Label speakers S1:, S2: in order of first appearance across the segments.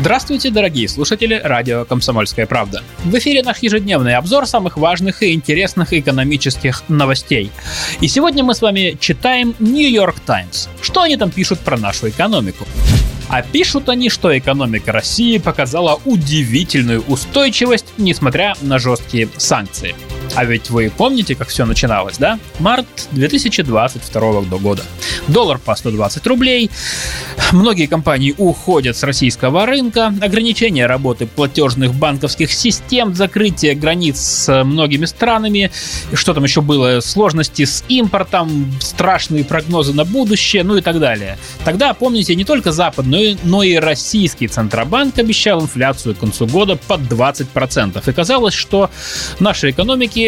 S1: Здравствуйте, дорогие слушатели радио «Комсомольская правда». В эфире наш ежедневный обзор самых важных и интересных экономических новостей. И сегодня мы с вами читаем York Times. Что они там пишут про нашу экономику? А пишут они, что экономика России показала удивительную устойчивость, несмотря на жесткие санкции. А ведь вы помните, как все начиналось, да? Март 2022 года. Доллар по 120 рублей. Многие компании уходят с российского рынка. Ограничение работы платежных банковских систем, закрытие границ с многими странами. Что там еще было? Сложности с импортом, страшные прогнозы на будущее, ну и так далее. Тогда, помните, не только западный, но и российский Центробанк обещал инфляцию к концу года под 20%. И казалось, что нашей экономике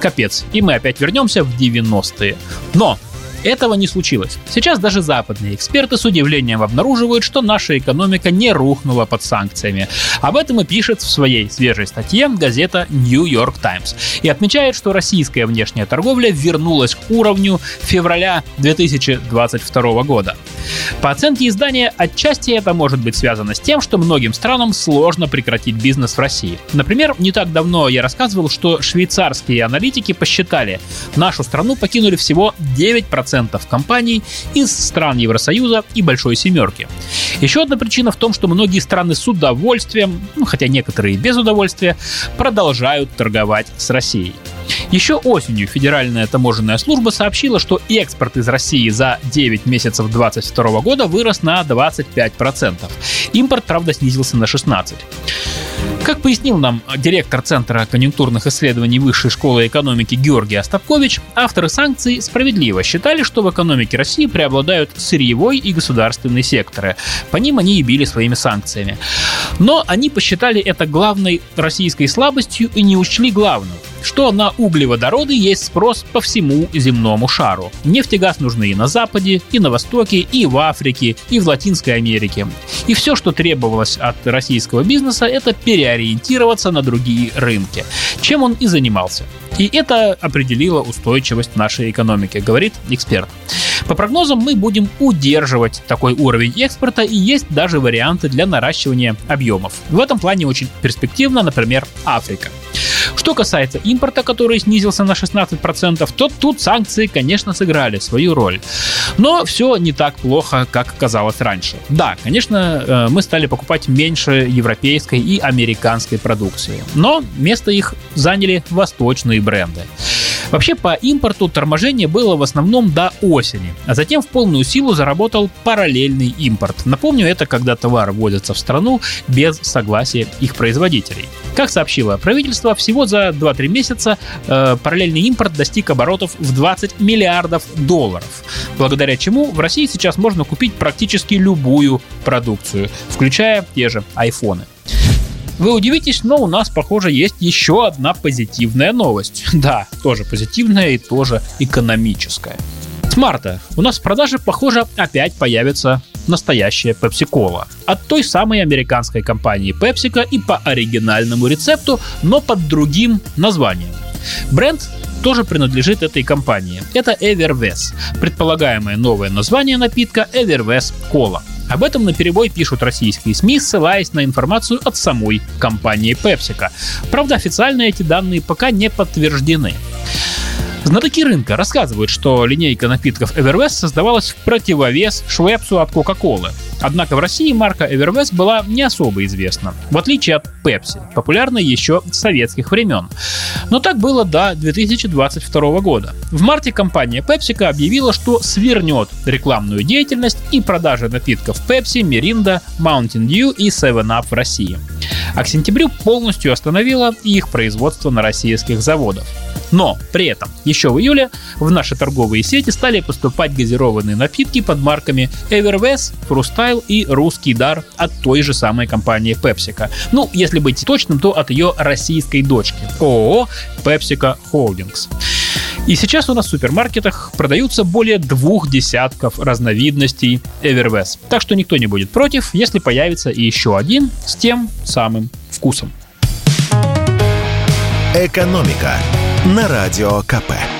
S1: капец. И мы опять вернемся в 90-е. Но этого не случилось. Сейчас даже западные эксперты с удивлением обнаруживают, что наша экономика не рухнула под санкциями. Об этом и пишет в своей свежей статье газета New York Times. И отмечает, что российская внешняя торговля вернулась к уровню февраля 2022 года. По оценке издания, отчасти это может быть связано с тем, что многим странам сложно прекратить бизнес в России. Например, не так давно я рассказывал, что швейцарские аналитики посчитали, нашу страну покинули всего 9% компаний из стран Евросоюза и Большой Семерки. Еще одна причина в том, что многие страны с удовольствием, ну, хотя некоторые без удовольствия, продолжают торговать с Россией. Еще осенью Федеральная таможенная служба сообщила, что экспорт из России за 9 месяцев 2022 года вырос на 25%. Импорт, правда, снизился на 16%. Как пояснил нам директор Центра конъюнктурных исследований Высшей школы экономики Георгий Остапкович, авторы санкций справедливо считали, что в экономике России преобладают сырьевой и государственный секторы. По ним они и били своими санкциями. Но они посчитали это главной российской слабостью и не учли главную что на углеводороды есть спрос по всему земному шару. Нефть и газ нужны и на Западе, и на Востоке, и в Африке, и в Латинской Америке. И все, что требовалось от российского бизнеса, это переориентироваться на другие рынки, чем он и занимался. И это определило устойчивость нашей экономики, говорит эксперт. По прогнозам мы будем удерживать такой уровень экспорта и есть даже варианты для наращивания объемов. В этом плане очень перспективно, например, Африка. Что касается импорта, который снизился на 16%, то тут санкции, конечно, сыграли свою роль. Но все не так плохо, как казалось раньше. Да, конечно, э, мы стали покупать меньше европейской и американской продукции. Но место их заняли восточные бренды. Вообще по импорту торможение было в основном до осени, а затем в полную силу заработал параллельный импорт. Напомню, это когда товар вводится в страну без согласия их производителей. Как сообщило правительство, всего за 2-3 месяца э, параллельный импорт достиг оборотов в 20 миллиардов долларов, благодаря чему в России сейчас можно купить практически любую продукцию, включая те же айфоны. Вы удивитесь, но у нас, похоже, есть еще одна позитивная новость. Да, тоже позитивная и тоже экономическая. С марта у нас в продаже, похоже, опять появится настоящая Pepsi-Cola. От той самой американской компании PepsiCo и по оригинальному рецепту, но под другим названием. Бренд тоже принадлежит этой компании. Это Everves, предполагаемое новое название напитка Everves Cola. Об этом на перебой пишут российские СМИ, ссылаясь на информацию от самой компании PepsiCo. Правда, официально эти данные пока не подтверждены. Знатоки рынка рассказывают, что линейка напитков Everwest создавалась в противовес Швепсу от Coca-Cola. Однако в России марка Everwest была не особо известна, в отличие от Pepsi, популярной еще с советских времен. Но так было до 2022 года. В марте компания PepsiCo объявила, что свернет рекламную деятельность и продажи напитков Pepsi, Mirinda, Mountain Dew и 7up в России. А к сентябрю полностью остановила их производство на российских заводах. Но при этом еще в июле в наши торговые сети стали поступать газированные напитки под марками Everwest, Frustyle и Русский Дар от той же самой компании PepsiCo. Ну, если быть точным, то от ее российской дочки ООО PepsiCo Holdings. И сейчас у нас в супермаркетах продаются более двух десятков разновидностей Everbest. Так что никто не будет против, если появится еще один с тем самым вкусом.
S2: «Экономика» на Радио КП.